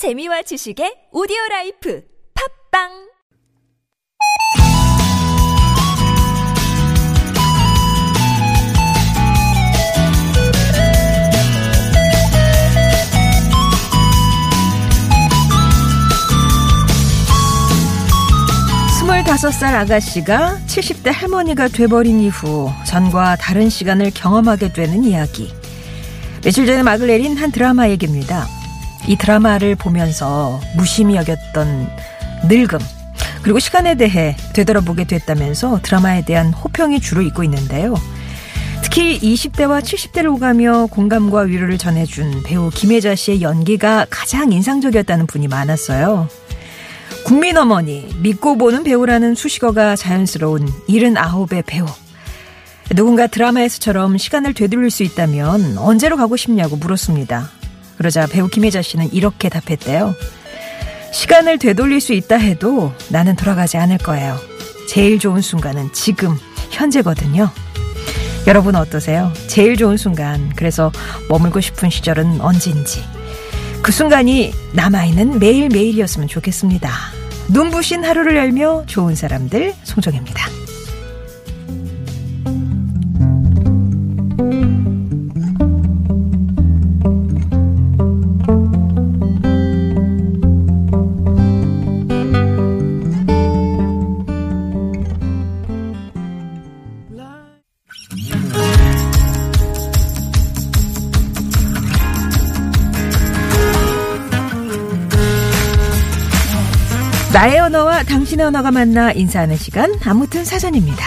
재미와 지식의 오디오 라이프 팟빵 스물다섯 살 아가씨가 70대 할머니가 돼버린 이후 전과 다른 시간을 경험하게 되는 이야기. 며칠 전에 막을 내린 한 드라마 얘기입니다. 이 드라마를 보면서 무심히 여겼던 늙음, 그리고 시간에 대해 되돌아보게 됐다면서 드라마에 대한 호평이 주로 있고 있는데요. 특히 20대와 70대를 오가며 공감과 위로를 전해준 배우 김혜자 씨의 연기가 가장 인상적이었다는 분이 많았어요. 국민 어머니, 믿고 보는 배우라는 수식어가 자연스러운 79의 배우. 누군가 드라마에서처럼 시간을 되돌릴 수 있다면 언제로 가고 싶냐고 물었습니다. 그러자 배우 김혜자 씨는 이렇게 답했대요. 시간을 되돌릴 수 있다 해도 나는 돌아가지 않을 거예요. 제일 좋은 순간은 지금, 현재거든요. 여러분 어떠세요? 제일 좋은 순간, 그래서 머물고 싶은 시절은 언젠지. 그 순간이 남아있는 매일매일이었으면 좋겠습니다. 눈부신 하루를 열며 좋은 사람들 송정입니다. 나의 언어와 당신의 언어가 만나 인사하는 시간 아무튼 사전입니다.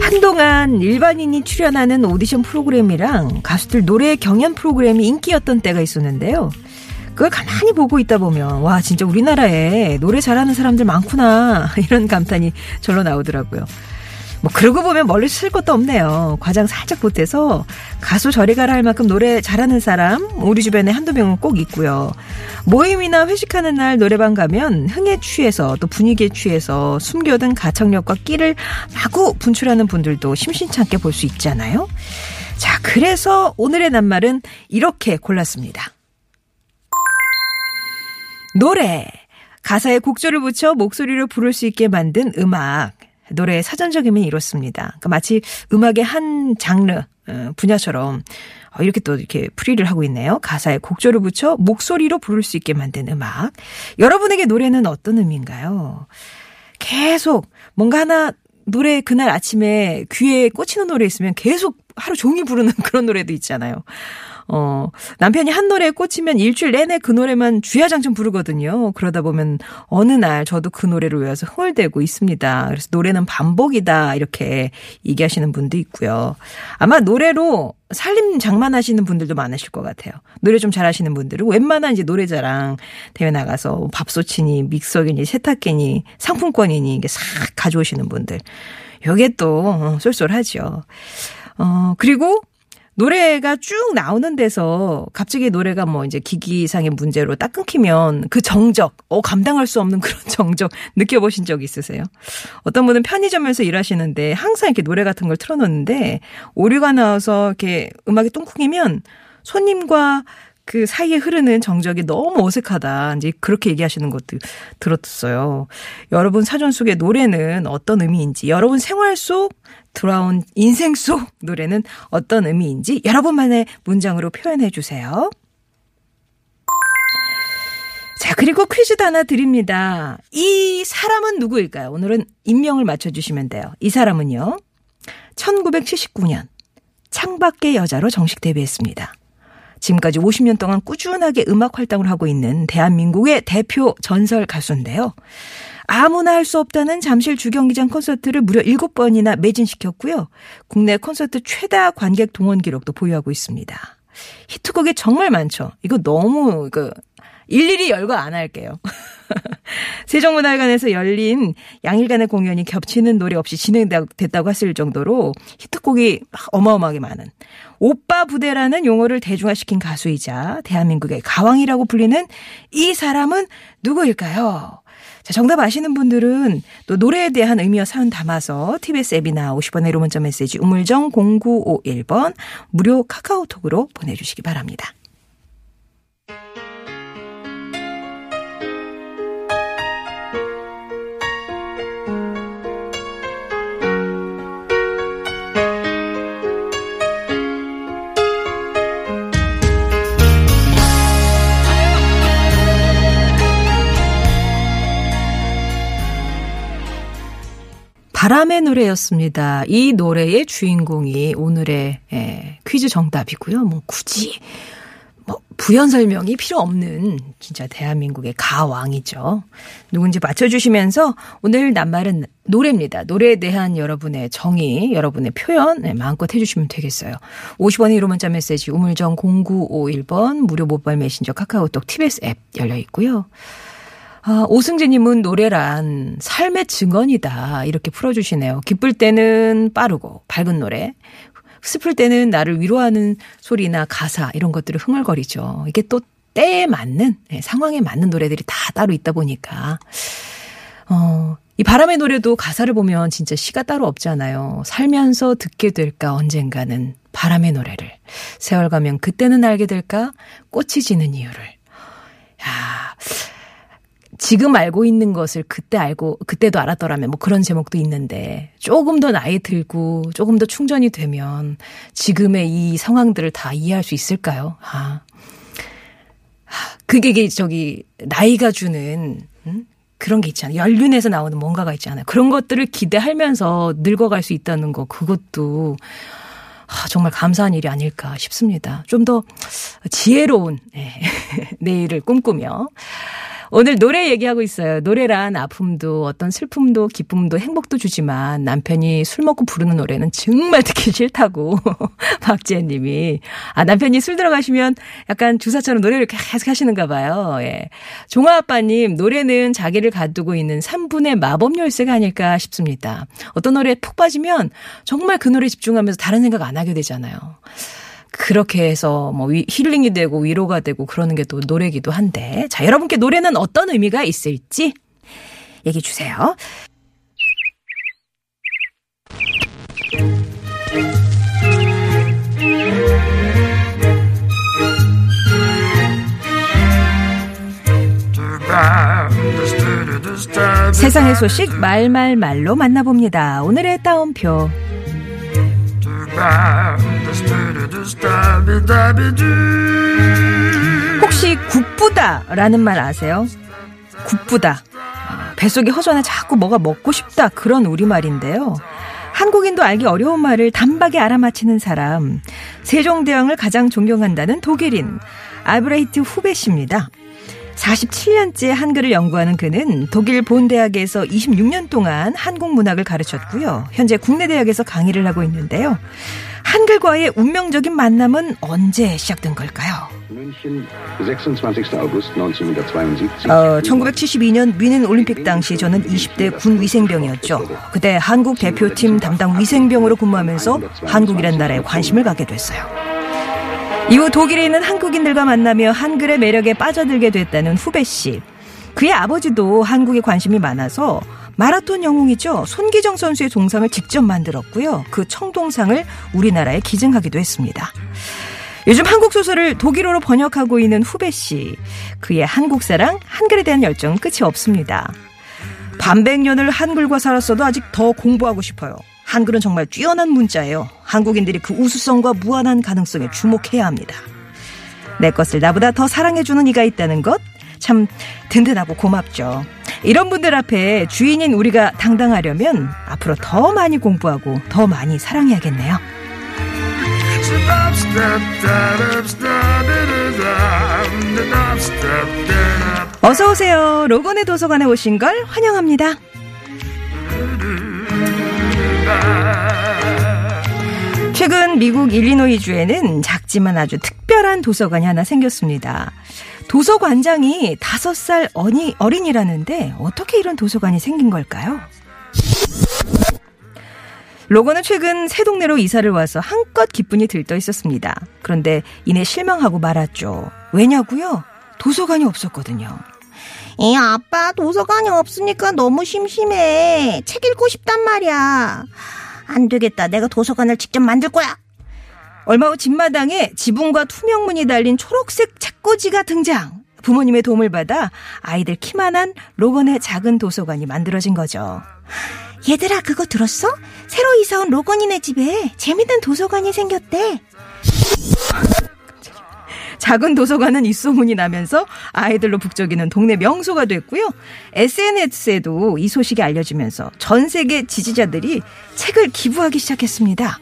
한동안 일반인이 출연하는 오디션 프로그램이랑 가수들 노래 경연 프로그램이 인기였던 때가 있었는데요. 그걸 가만히 보고 있다 보면 와 진짜 우리나라에 노래 잘하는 사람들 많구나 이런 감탄이 절로 나오더라고요. 뭐 그러고 보면 멀리 쓸 것도 없네요. 과장 살짝 보태서 가수 저리 가라 할 만큼 노래 잘하는 사람 우리 주변에 한두 명은 꼭 있고요. 모임이나 회식하는 날 노래방 가면 흥에 취해서 또 분위기에 취해서 숨겨둔 가창력과 끼를 마구 분출하는 분들도 심심찮게 볼 수 있잖아요. 자, 그래서 오늘의 낱말은 이렇게 골랐습니다. 노래. 가사에 곡조를 붙여 목소리로 부를 수 있게 만든 음악. 노래의 사전적이면 이렇습니다. 그러니까 마치 음악의 한 장르, 어, 분야처럼 어, 이렇게 또 이렇게 풀이를 하고 있네요. 가사에 곡조를 붙여 목소리로 부를 수 있게 만든 음악. 여러분에게 노래는 어떤 의미인가요? 계속 뭔가 하나 노래 그날 아침에 귀에 꽂히는 노래 있으면 계속 하루 종일 부르는 그런 노래도 있잖아요. 어, 남편이 한 노래에 꽂히면 일주일 내내 그 노래만 주야장천 부르거든요. 그러다 보면 어느 날 저도 그 노래를 외워서 흥얼대고 있습니다. 그래서 노래는 반복이다. 이렇게 얘기하시는 분도 있고요. 아마 노래로 살림 장만하시는 분들도 많으실 것 같아요. 노래 좀 잘하시는 분들은 웬만한 이제 노래자랑 대회 나가서 밥솥이니 믹서기니 세탁기니 상품권이니 이게 싹 가져오시는 분들. 요게 또 어, 쏠쏠하죠. 어, 그리고 노래가 쭉 나오는 데서 갑자기 노래가 뭐 이제 기기상의 문제로 딱 끊기면 그 정적, 어, 감당할 수 없는 그런 정적 느껴보신 적 있으세요? 어떤 분은 편의점에서 일하시는데 항상 이렇게 노래 같은 걸 틀어놓는데 오류가 나와서 이렇게 음악이 뚱쿵이면 손님과 그 사이에 흐르는 정적이 너무 어색하다. 이제 그렇게 얘기하시는 것도 들었어요. 여러분 사전 속의 노래는 어떤 의미인지, 여러분 생활 속 돌아온 인생 속 노래는 어떤 의미인지 여러분만의 문장으로 표현해 주세요. 자, 그리고 퀴즈도 하나 드립니다. 이 사람은 누구일까요? 오늘은 인명을 맞춰주시면 돼요. 이 사람은요, 1979년 창밖의 여자로 정식 데뷔했습니다. 지금까지 50년 동안 꾸준하게 음악 활동을 하고 있는 대한민국의 대표 전설 가수인데요. 아무나 할 수 없다는 잠실 주경기장 콘서트를 무려 7번이나 매진시켰고요. 국내 콘서트 최다 관객 동원 기록도 보유하고 있습니다. 히트곡이 정말 많죠. 이거 너무 그 일일이 열거 안 할게요. 세종문화회관에서 열린 양일간의 공연이 겹치는 노래 없이 진행됐다고 했을 정도로 히트곡이 어마어마하게 많은 오빠 부대라는 용어를 대중화시킨 가수이자 대한민국의 가왕이라고 불리는 이 사람은 누구일까요? 자, 정답 아시는 분들은 또 노래에 대한 의미와 사연 담아서 TBS 앱이나 50번의 1호 문자 메시지 우물정 0951번 무료 카카오톡으로 보내주시기 바랍니다. 바람의 노래였습니다. 이 노래의 주인공이 오늘의 예, 퀴즈 정답이고요. 뭐 굳이 뭐 부연 설명이 필요 없는 진짜 대한민국의 가왕이죠. 누군지 맞춰주시면서 오늘 낱말은 노래입니다. 노래에 대한 여러분의 정의, 여러분의 표현 네, 마음껏 해주시면 되겠어요. 50원의 1호 문자 메시지 우물정 0951번 무료 모바일 메신저 카카오톡 TBS 앱 열려 있고요. 아, 오승재님은 노래란 삶의 증언이다. 이렇게 풀어주시네요. 기쁠 때는 빠르고 밝은 노래. 슬플 때는 나를 위로하는 소리나 가사 이런 것들을 흥얼거리죠. 이게 또 때에 맞는 네, 상황에 맞는 노래들이 다 따로 있다 보니까 어, 이 바람의 노래도 가사를 보면 진짜 시가 따로 없잖아요. 살면서 듣게 될까 언젠가는 바람의 노래를 세월 가면 그때는 알게 될까 꽃이 지는 이유를 야 지금 알고 있는 것을 그때 알고 그때도 알았더라면 뭐 그런 제목도 있는데 조금 더 나이 들고 조금 더 충전이 되면 지금의 이 상황들을 다 이해할 수 있을까요? 아. 그게 저기 나이가 주는 음? 그런 게 있잖아요. 연륜에서 나오는 뭔가가 있잖아요. 그런 것들을 기대하면서 늙어갈 수 있다는 거 그것도 아, 정말 감사한 일이 아닐까 싶습니다. 좀 더 지혜로운 네. 내일을 꿈꾸며 오늘 노래 얘기하고 있어요. 노래란 아픔도 어떤 슬픔도 기쁨도 행복도 주지만 남편이 술 먹고 부르는 노래는 정말 듣기 싫다고 박지혜 님이. 아, 남편이 술 들어가시면 약간 주사처럼 노래를 계속 하시는가 봐요. 예. 종아 아빠님, 노래는 자기를 가두고 있는 3분의 마법 열쇠가 아닐까 싶습니다. 어떤 노래에 푹 빠지면 정말 그 노래에 집중하면서 다른 생각 안 하게 되잖아요. 그렇게 해서 뭐 힐링이 되고 위로가 되고 그러는 게 또 노래기도 한데 자 여러분께 노래는 어떤 의미가 있을지 얘기해 주세요. 세상의 소식 말말말로 만나봅니다. 오늘의 따옴표. 혹시 굽부다라는 말 아세요? 굽부다. 뱃속에 허전해 자꾸 뭐가 먹고 싶다 그런 우리말인데요. 한국인도 알기 어려운 말을 단박에 알아맞히는 사람. 세종대왕을 가장 존경한다는 독일인 아브레이트 후베 씨입니다. 47년째 한글을 연구하는 그는 독일 본 대학에서 26년 동안 한국 문학을 가르쳤고요. 현재 국내 대학에서 강의를 하고 있는데요. 한글과의 운명적인 만남은 언제 시작된 걸까요? 어, 1972년 뮌헨 올림픽 당시 저는 20대 군 위생병이었죠. 그때 한국 대표팀 담당 위생병으로 근무하면서 한국이란 나라에 관심을 갖게 됐어요. 이후 독일에 있는 한국인들과 만나며 한글의 매력에 빠져들게 됐다는 후배 씨. 그의 아버지도 한국에 관심이 많아서 마라톤 영웅이죠. 손기정 선수의 동상을 직접 만들었고요. 그 청동상을 우리나라에 기증하기도 했습니다. 요즘 한국 소설을 독일어로 번역하고 있는 후배 씨. 그의 한국 사랑, 한글에 대한 열정은 끝이 없습니다. 반백년을 한글과 살았어도 아직 더 공부하고 싶어요. 한글은 정말 뛰어난 문자예요. 한국인들이 그 우수성과 무한한 가능성에 주목해야 합니다. 내 것을 나보다 더 사랑해주는 이가 있다는 것, 참 든든하고 고맙죠. 이런 분들 앞에 주인인 우리가 당당하려면 앞으로 더 많이 공부하고 더 많이 사랑해야겠네요. 어서 오세요. 로건의 도서관에 오신 걸 환영합니다. 최근 미국 일리노이주에는 작지만 아주 특별한 도서관이 하나 생겼습니다. 도서관장이 다섯 살 어니, 어린이라는데 어떻게 이런 도서관이 생긴 걸까요? 로건은 최근 새 동네로 이사를 와서 한껏 기분이 들떠 있었습니다. 그런데 이내 실망하고 말았죠. 왜냐고요? 도서관이 없었거든요. 에 아빠 도서관이 없으니까 너무 심심해. 책 읽고 싶단 말이야. 안 되겠다. 내가 도서관을 직접 만들 거야. 얼마 후 집마당에 지붕과 투명문이 달린 초록색 책꽂이가 등장. 부모님의 도움을 받아 아이들 키만한 로건의 작은 도서관이 만들어진 거죠. 얘들아 그거 들었어? 새로 이사 온 로건이네 집에 재밌는 도서관이 생겼대. 작은 도서관은 입소문이 나면서 아이들로 북적이는 동네 명소가 됐고요. SNS에도 이 소식이 알려지면서 전 세계 지지자들이 책을 기부하기 시작했습니다.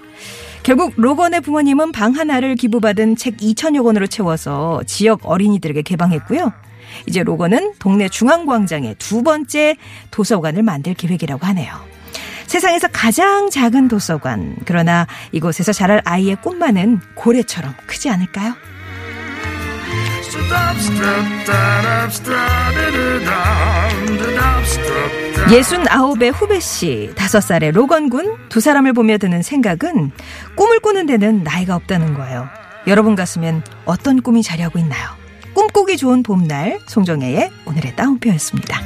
결국 로건의 부모님은 방 하나를 기부받은 책 2천여 권으로 채워서 지역 어린이들에게 개방했고요. 이제 로건은 동네 중앙광장에 두 번째 도서관을 만들 계획이라고 하네요. 세상에서 가장 작은 도서관. 그러나 이곳에서 자랄 아이의 꿈만은 고래처럼 크지 않을까요? 69의 후배씨, 5살의 로건 군, 두 사람을 보며 드는 생각은 꿈을 꾸는 데는 나이가 없다는 거예요. 여러분 같으면 어떤 꿈이 자리하고 있나요? 꿈꾸기 좋은 봄날, 송정혜의 오늘의 따옴표였습니다.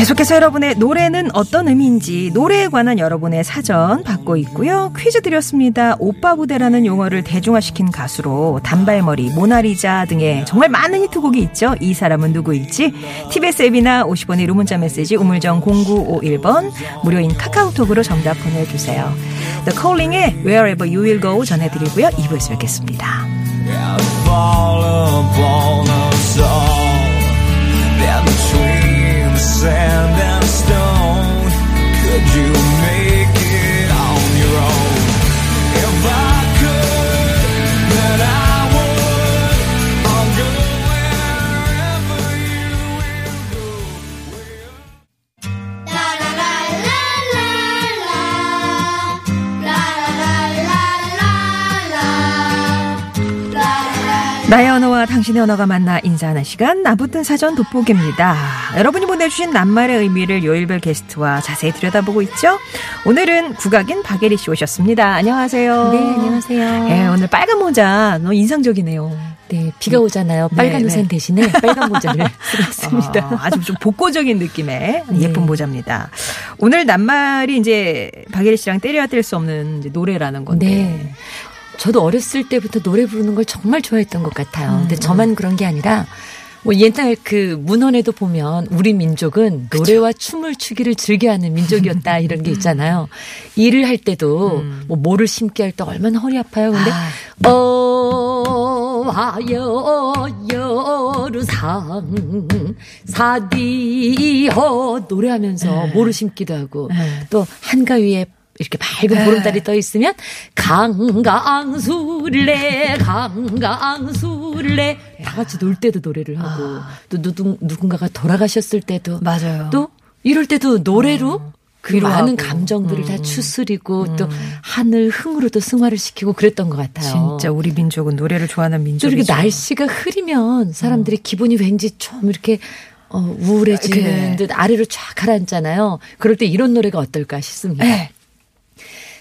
계속해서 여러분의 노래는 어떤 의미인지 노래에 관한 여러분의 사전 받고 있고요. 퀴즈 드렸습니다. 오빠 부대라는 용어를 대중화시킨 가수로 단발머리, 모나리자 등의 정말 많은 히트곡이 있죠. 이 사람은 누구일지 TBS 앱이나 50원의 루문자 메시지 우물정 0951번 무료인 카카오톡으로 정답 보내주세요. The Calling의 Wherever You Will Go 전해드리고요. 2부에서 뵙겠습니다. Sand and stone. Could you 나의 언어와 당신의 언어가 만나 인사하는 시간 나붙은 사전 돋보기입니다. 여러분이 보내주신 낱말의 의미를 요일별 게스트와 자세히 들여다보고 있죠. 오늘은 국악인 박예리 씨 오셨습니다. 안녕하세요. 네, 안녕하세요. 네, 오늘 빨간 모자 너무 인상적이네요. 네, 비가 오잖아요. 빨간 네, 우산 네. 대신에 빨간 모자를 쓰겠습니다. 어, 아주 좀 복고적인 느낌의 네. 예쁜 모자입니다. 오늘 낱말이 이제 박예리 씨랑 때려야 뗄 수 없는 노래라는 건데. 네. 저도 어렸을 때부터 노래 부르는 걸 정말 좋아했던 것 같아요. 근데 음. 저만 그런 게 아니라 뭐 옛날 그 문헌에도 보면 우리 민족은 그쵸. 노래와 춤을 추기를 즐겨하는 민족이었다 이런 게 있잖아요. 일을 할 때도 음. 뭐 모를 심게 할 때 얼마나 허리 아파요. 근데 아. 어와여 여루상 사디허 노래하면서 네. 모를 심기도 하고 네. 또 한가 위에 이렇게 밝은 네. 보름달이 떠 있으면 강강술래 강강술래 다 같이 놀 때도 노래를 하고 아. 또 누구, 누군가가 돌아가셨을 때도 맞아요. 또 이럴 때도 노래로 어. 그 많은 감정들을 음. 다 추스리고 음. 또 하늘 흥으로도 승화를 시키고 그랬던 것 같아요. 진짜 우리 민족은 노래를 좋아하는 민족이죠. 이렇게 날씨가 흐리면 사람들이 음. 기분이 왠지 좀 이렇게 어, 우울해지는 그래. 듯 아래로 쫙 가라앉잖아요. 그럴 때 이런 노래가 어떨까 싶습니다. 네.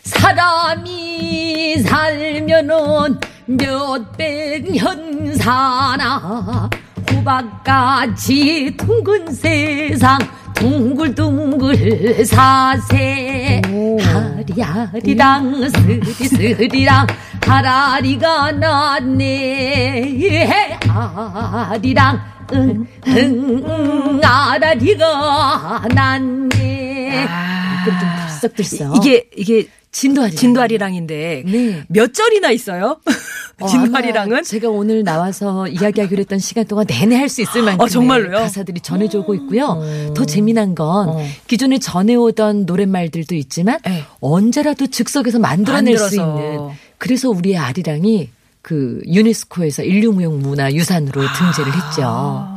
사람이 살면은 몇백 년 사나 호박같이 둥근 세상 둥글둥글 사세. 하리하리랑 스리스리랑 하라리가 났네. 아리랑 응응 아라리가 났네. 아, 들썩들썩. 이게 이게 진도아리 진도아리랑인데 네. 몇 절이나 있어요? 어, 진도아리랑은 제가 오늘 나와서 이야기하기로 했던 시간 동안 내내 할 수 있을 만큼 어, 정말로요? 가사들이 전해져 오고 있고요. 어. 더 재미난 건 어. 기존에 전해오던 노랫말들도 있지만 네. 언제라도 즉석에서 만들어낼 만들어서. 수 있는 그래서 우리의 아리랑이 그 유네스코에서 인류무형 문화 유산으로 아, 등재를 했죠.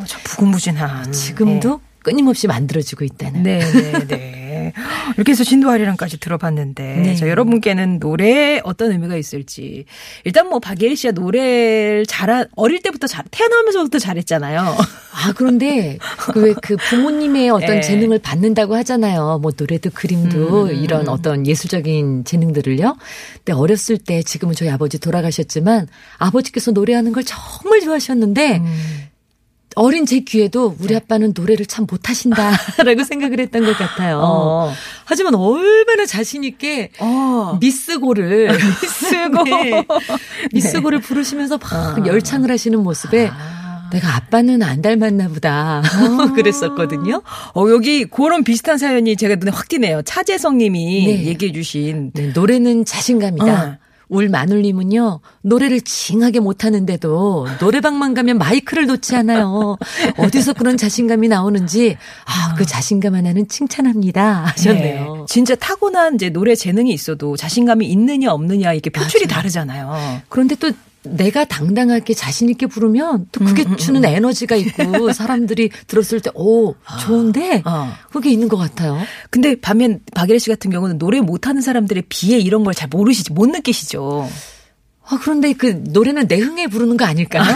저 부근무진한 지금도 네. 끊임없이 만들어지고 있다는. 네, 네, 네. 네. 이렇게 해서 진도아리랑까지 들어봤는데 네. 자, 여러분께는 노래 어떤 의미가 있을지 일단 뭐 박예리 씨가 노래를 잘 어릴 때부터 잘 태어나면서부터 잘했잖아요. 아 그런데 그왜그 그 부모님의 어떤 네. 재능을 받는다고 하잖아요. 뭐 노래도 그림도 음. 이런 어떤 예술적인 재능들을요. 근데 어렸을 때 지금은 저희 아버지 돌아가셨지만 아버지께서 노래하는 걸 정말 좋아하셨는데 음. 어린 제 귀에도 우리 네. 아빠는 노래를 참 못하신다라고 생각을 했던 것 같아요. 어. 하지만 얼마나 자신있게 어. 미스고를. 미스고. 네. 미스고를 네. 부르시면서 막 어. 열창을 하시는 모습에 아. 내가 아빠는 안 닮았나 보다. 아. 그랬었거든요. 어, 여기 그런 비슷한 사연이 제가 눈에 확 띄네요. 차재성 님이 네. 얘기해 주신. 네, 노래는 자신감이다. 어. 울 마눌님은요, 노래를 징하게 못하는데도 노래방만 가면 마이크를 놓지 않아요. 어디서 그런 자신감이 나오는지, 아, 그 자신감 하나는 칭찬합니다. 하셨네요. 네. 진짜 타고난 이제 노래 재능이 있어도 자신감이 있느냐 없느냐 이게 표출이 맞아요. 다르잖아요. 그런데 또 내가 당당하게 자신 있게 부르면 또 그게 음, 음, 주는 음. 에너지가 있고 사람들이 들었을 때 오 좋은데 어. 그게 있는 것 같아요. 근데 반면 박예리 씨 같은 경우는 노래 못하는 사람들의 비에 이런 걸 잘 모르시지 못 느끼시죠. 아, 그런데 그 노래는 내 흥에 부르는 거 아닐까요? 아,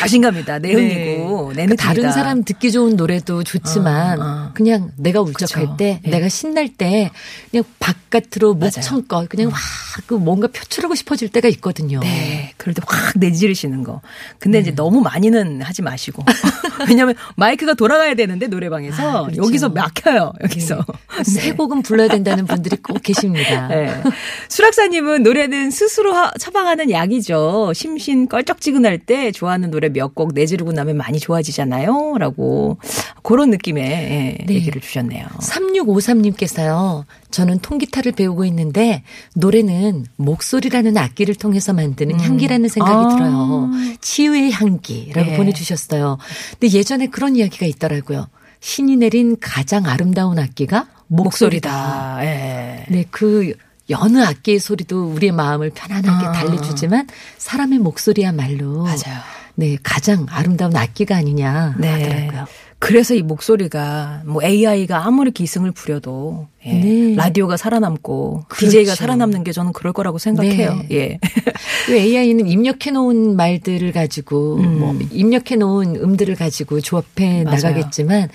자신감이다. 내 흥이고. 네. 그 다른 사람 듣기 좋은 노래도 좋지만 어, 어. 그냥 내가 울적할 그쵸. 때, 네. 내가 신날 때 그냥 바깥으로 목청껏 그냥 확그 어. 뭔가 표출하고 싶어질 때가 있거든요. 네. 그럴 때 확 내지르시는 거. 근데 네. 이제 너무 많이는 하지 마시고. 왜냐면 마이크가 돌아가야 되는데 노래방에서 아, 그렇죠. 여기서 막혀요. 여기서. 네. 세 곡은 불러야 된다는 분들이 꼭 계십니다. 네. 수락사님은 노래는 스스로 처방하는 하는 약이죠. 심신 껄쩍지근할 때 좋아하는 노래 몇 곡 내지르고 나면 많이 좋아지잖아요. 라고 그런 느낌의 예, 네. 얘기를 주셨네요. 3653님께서요. 저는 통기타를 배우고 있는데 노래는 목소리라는 악기를 통해서 만드는 음. 향기라는 생각이 아. 들어요. 치유의 향기라고 네. 보내주셨어요. 근데 예전에 그런 이야기가 있더라고요. 신이 내린 가장 아름다운 악기가 목소리다. 목소리다. 예. 네, 그 여느 악기의 소리도 우리의 마음을 편안하게 아. 달래주지만 사람의 목소리야말로 맞아요. 네 가장 아름다운 악기가 아니냐 네. 하더라고요. 그래서 이 목소리가 뭐 AI가 아무리 기승을 부려도 예. 네. 라디오가 살아남고 그렇죠. DJ가 살아남는 게 저는 그럴 거라고 생각해요. 네. 예. 그 AI는 입력해 놓은 말들을 가지고 음. 뭐 입력해 놓은 음들을 가지고 조합해 맞아요. 나가겠지만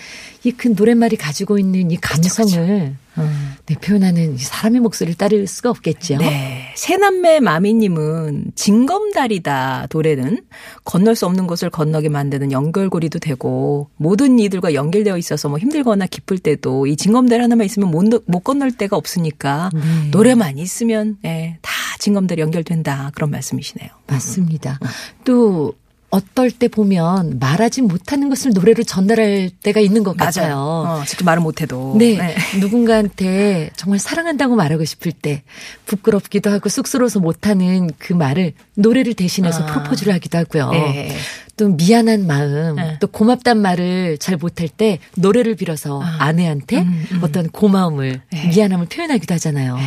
이 큰 노랫말이 가지고 있는 이 감성을 음. 네, 표현하는 사람의 목소리를 따를 수가 없겠죠. 네. 새남매 마미님은 징검다리다 노래는 건널 수 없는 곳을 건너게 만드는 연결고리도 되고 모든 이들과 연결되어 있어서 뭐 힘들거나 기쁠 때도 이 징검다리 하나만 있으면 못, 못 건널 데가 없으니까 네. 노래만 있으면 예, 다 징검다리 연결된다 그런 말씀이시네요. 맞습니다. 음. 또 어떨 때 보면 말하지 못하는 것을 노래로 전달할 때가 있는 것 맞아요. 같아요. 어, 직접 말을 못해도. 네. 네. 누군가한테 정말 사랑한다고 말하고 싶을 때 부끄럽기도 하고 쑥스러워서 못하는 그 말을 노래를 대신해서 아. 프로포즈를 하기도 하고요. 네. 또 미안한 마음, 네. 또 고맙단 말을 잘 못할 때 노래를 빌어서 아. 내한테 음, 음. 어떤 고마움을, 네. 미안함을 표현하기도 하잖아요.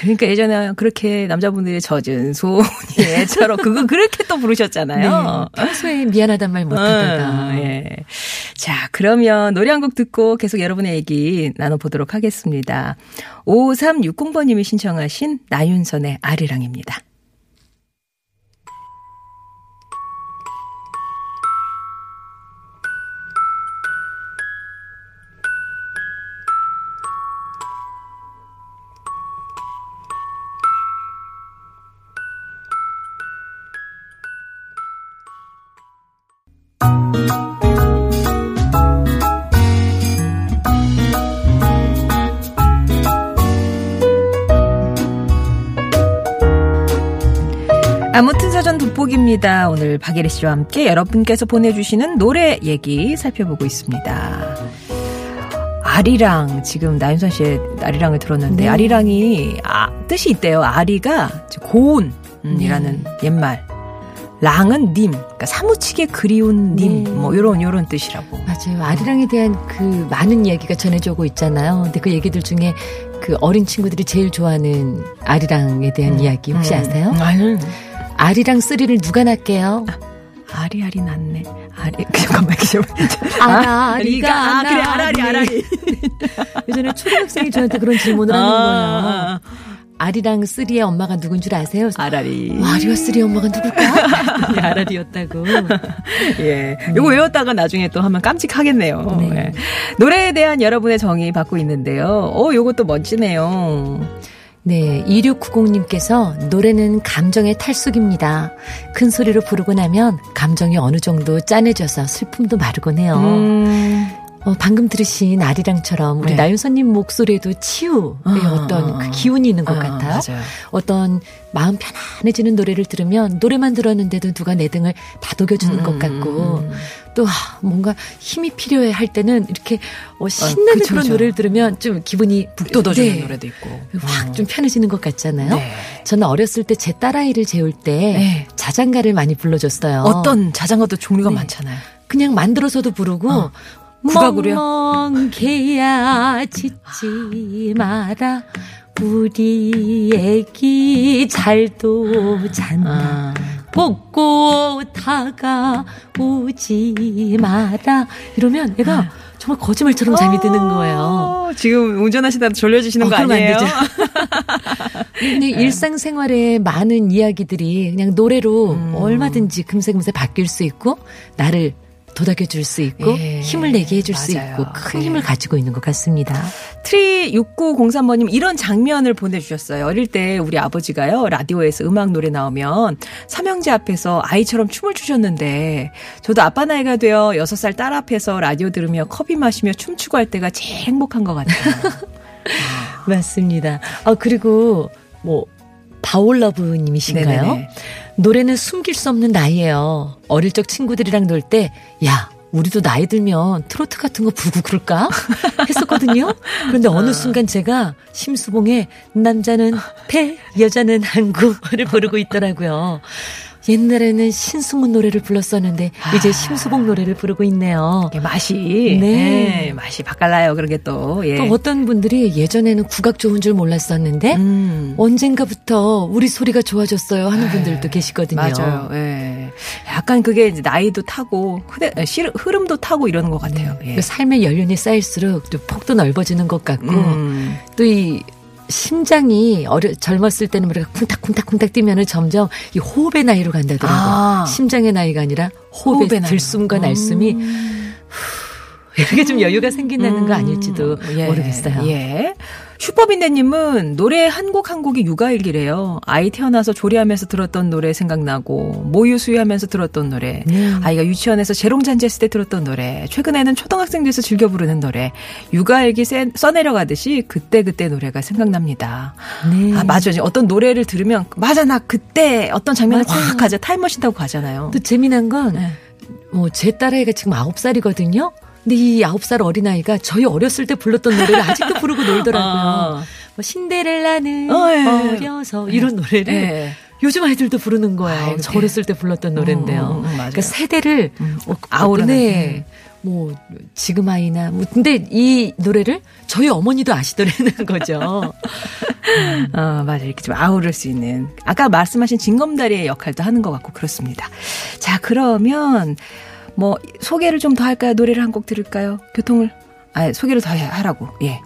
네. 그러니까 예전에 그렇게 남자분들이 젖은 소니처럼 그거 그렇게 또 부르셨잖아요. 네, 평소에 미안하단 말 못하다가. 어, 예. 자, 그러면 노래 한 곡 듣고 계속 여러분의 얘기 나눠보도록 하겠습니다. 5360번님이 신청하신 나윤선의 아리랑입니다. 돋보기입니다. 오늘 박예리 씨와 함께 여러분께서 보내주시는 노래 얘기 살펴보고 있습니다. 아리랑 지금 나윤선 씨의 아리랑을 들었는데 네. 아리랑이 아, 뜻이 있대요. 아리가 고운이라는 네. 옛말. 랑은 님, 그러니까 사무치게 그리운 님, 네. 뭐 요런 요런 뜻이라고. 맞아요. 아리랑에 대한 그 많은 이야기가 전해져 오고 있잖아요. 근데 그 얘기들 중에 그 어린 친구들이 제일 좋아하는 아리랑에 대한 음. 이야기 혹시 음. 아세요? 아유. 아리랑 쓰리를 누가 낳게요? 아리아리 났네. 아리, 잠깐만, 아라리가, 아, 그래, 아라리, 아라리. 예전에 초등학생이 저한테 그런 질문을 하는 아, 거예요. 아리랑 쓰리의 엄마가 누군 줄 아세요? 아라리. 아리와 쓰리의 엄마가 누굴까? 네, 아라리였다고. 예. 요거 외웠다가 나중에 또 하면 깜찍하겠네요. 네. 예. 노래에 대한 여러분의 정의 받고 있는데요. 어, 요것도 멋지네요. 네, 2690님께서 노래는 감정의 탈숙입니다. 큰 소리로 부르고 나면 감정이 어느 정도 짠해져서 슬픔도 마르곤 해요. 음. 어, 방금 들으신 아리랑처럼 우리 네. 나윤서님 목소리에도 치유의 아, 어떤 그 기운이 있는 것 아, 같아요. 맞아요. 어떤 마음 편안해지는 노래를 들으면 노래만 들었는데도 누가 내 등을 다독여주는 음, 것 같고 음. 또 뭔가 힘이 필요해 할 때는 이렇게 어, 신나는 어, 그쵸, 그런 그쵸. 노래를 들으면 좀 기분이 북돋아주는 네. 노래도 있고 확좀 어. 편해지는 것 같잖아요. 네. 저는 어렸을 때 제 딸아이를 재울 때 네. 자장가를 많이 불러줬어요. 어떤 자장가도 종류가 네. 많잖아요. 그냥 만들어서도 부르고 어. 국악으로요? 멍멍개야 짖지 마라 우리 애기 잘도 잔다 아. 볶고 다가오지 마라 이러면 애가 아. 정말 거짓말처럼 잠이 드는 거예요. 지금 운전하시다 졸려지시는 어, 거 아니에요? 근데 일상생활에 많은 이야기들이 그냥 노래로 음. 얼마든지 금세 금세 바뀔 수 있고 나를 도닥여 줄 수 있고 예, 힘을 내게 해줄 맞아요. 수 있고 큰 예. 힘을 가지고 있는 것 같습니다. 트리 6903번님 이런 장면을 보내주셨어요. 어릴 때 우리 아버지가요 라디오에서 음악 노래 나오면 삼형제 앞에서 아이처럼 춤을 추셨는데 저도 아빠 나이가 되어 6살 딸 앞에서 라디오 들으며 커피 마시며 춤추고 할 때가 제일 행복한 것 같아요. 맞습니다. 아 그리고 뭐 바올러브님이신가요? 네네네. 노래는 숨길 수 없는 나이예요. 어릴 적 친구들이랑 놀 때, 야, 우리도 나이 들면 트로트 같은 거 부르고 그럴까? 했었거든요. 그런데 어느 순간 제가 심수봉의 남자는 배, 여자는 항구를 부르고 있더라고요. 옛날에는 신승훈 노래를 불렀었는데 아. 이제 심수봉 노래를 부르고 있네요. 맛이 네. 네. 맛이 바깔나요. 그런 게 또. 예. 또 어떤 분들이 예전에는 국악 좋은 줄 몰랐었는데 음. 언젠가부터 우리 소리가 좋아졌어요 하는 네. 분들도 계시거든요. 맞아요. 예. 약간 그게 이제 나이도 타고 흐름도 타고 이러는 것 같아요. 네. 예. 그 삶의 연륜이 쌓일수록 또 폭도 넓어지는 것 같고 음. 또이 심장이 어려 젊었을 때는 우리가 쿵탁쿵탁쿵탁 뛰면은 점점 이 호흡의 나이로 간다더라고요. 아. 심장의 나이가 아니라 호흡의, 호흡의 들숨과 음. 날숨이 이렇게 좀 여유가 생긴다는 음. 거 아닐지도 예. 모르겠어요. 예. 슈퍼빈대님은 노래 한 곡 한 곡이 육아일기래요. 아이 태어나서 조리하면서 들었던 노래 생각나고 모유 수유하면서 들었던 노래, 음. 아이가 유치원에서 재롱잔치했을 때 들었던 노래, 최근에는 초등학생 돼서 즐겨 부르는 노래, 육아일기 써내려가듯이 그때 그때 노래가 생각납니다. 네. 아 맞아요. 어떤 노래를 들으면 맞아 나 그때 어떤 장면을 확 가자 타임머신 타고 가잖아요. 또 재미난 건 네. 뭐제 딸아이가 지금 9살이거든요. 근데 이 아홉 살 어린아이가 저희 어렸을 때 불렀던 노래를 아직도 부르고 놀더라고요. 아. 뭐 신데렐라는 어, 예. 어려서 이런 노래를 예. 요즘 아이들도 부르는 거예요. 아유, 저 어렸을 때 불렀던 노래인데요. 음, 음, 그러니까 세대를 음, 어, 아우르네. 네. 뭐 지금 아이나 뭐 근데 이 노래를 저희 어머니도 아시더라는 거죠. 음. 어, 맞아 이렇게 좀 아우를 수 있는 아까 말씀하신 징검다리의 역할도 하는 것 같고 그렇습니다. 자 그러면 뭐 소개를 좀 더 할까요? 노래를 한 곡 들을까요? 교통을 아 소개를 더 하라고. 예.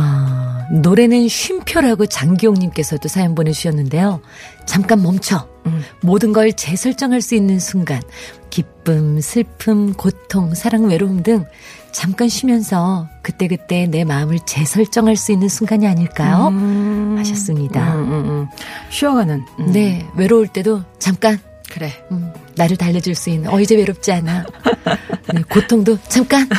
아, 노래는 쉼표라고 장기용님께서도 사연 보내주셨는데요. 잠깐 멈춰. 음. 모든 걸 재설정할 수 있는 순간. 기쁨, 슬픔, 고통, 사랑, 외로움 등 잠깐 쉬면서 그때그때 내 마음을 재설정할 수 있는 순간이 아닐까요? 음. 하셨습니다. 음, 음, 음. 쉬어가는. 음. 네, 외로울 때도 잠깐 그래. 음, 나를 달래줄 수 있는, 어, 이제 외롭지 않아. 네, 고통도 잠깐.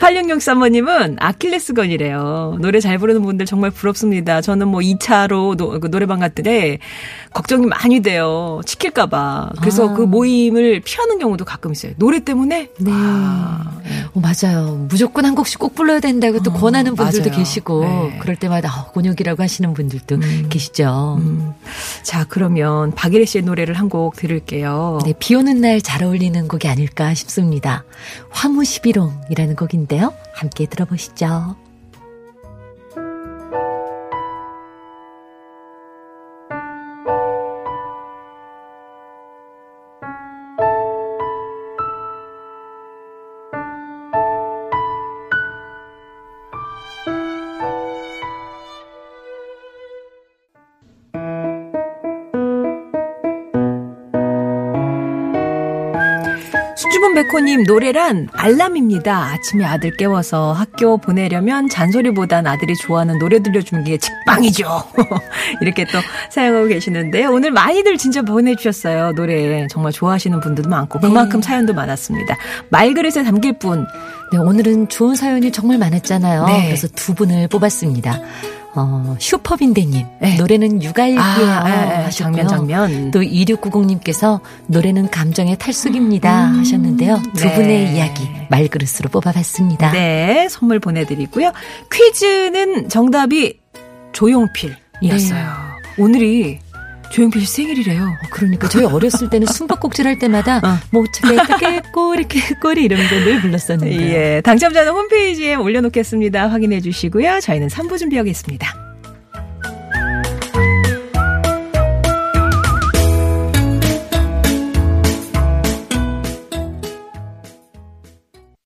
8663번님은 아킬레스건이래요. 노래 잘 부르는 분들 정말 부럽습니다. 저는 뭐 2차로 노, 그 노래방 갔더니 걱정이 많이 돼요. 치킬까봐. 그래서 아. 그 모임을 피하는 경우도 가끔 있어요. 노래 때문에? 네. 아. 어, 맞아요. 무조건 한 곡씩 꼭 불러야 된다고 또 어, 권하는 분들도 맞아요. 계시고, 네. 그럴 때마다 어, 곤욕이라고 하시는 분들도 음. 계시죠. 음. 자, 그러면 박예리 씨의 노래를 한곡 들 을게요. 네, 비 오는 날 잘 어울리는 곡이 아닐까 싶습니다. 화무 11홍이라는 곡인데요. 함께 들어보시죠. 백호님 노래란 알람입니다. 아침에 아들 깨워서 학교 보내려면 잔소리보단 아들이 좋아하는 노래 들려주는 게 직방이죠. 이렇게 또 사용하고 계시는데 오늘 많이들 진짜 보내주셨어요. 노래 정말 좋아하시는 분들도 많고 그만큼 네. 사연도 많았습니다. 말그릇에 담길 분. 네, 오늘은 좋은 사연이 정말 많았잖아요. 네. 그래서 두 분을 뽑았습니다. 어, 슈퍼빈대님. 네. 노래는 육아일기예요. 아, 네, 네. 장면, 장면. 또 2690님께서 노래는 감정의 탈숙입니다. 음, 하셨는데요. 두 네. 분의 이야기 말그릇으로 뽑아봤습니다. 네, 선물 보내드리고요. 퀴즈는 정답이 조용필이었어요. 네. 오늘이 조용필 씨 생일이래요. 어, 그러니까 저희 어렸을 때는 숨바꼭질 할 때마다 어. 모차게 게 꼬리 꼬리 이러면서 늘 불렀었는데. 예, 당첨자는 홈페이지에 올려놓겠습니다. 확인해 주시고요. 저희는 3부 준비하겠습니다.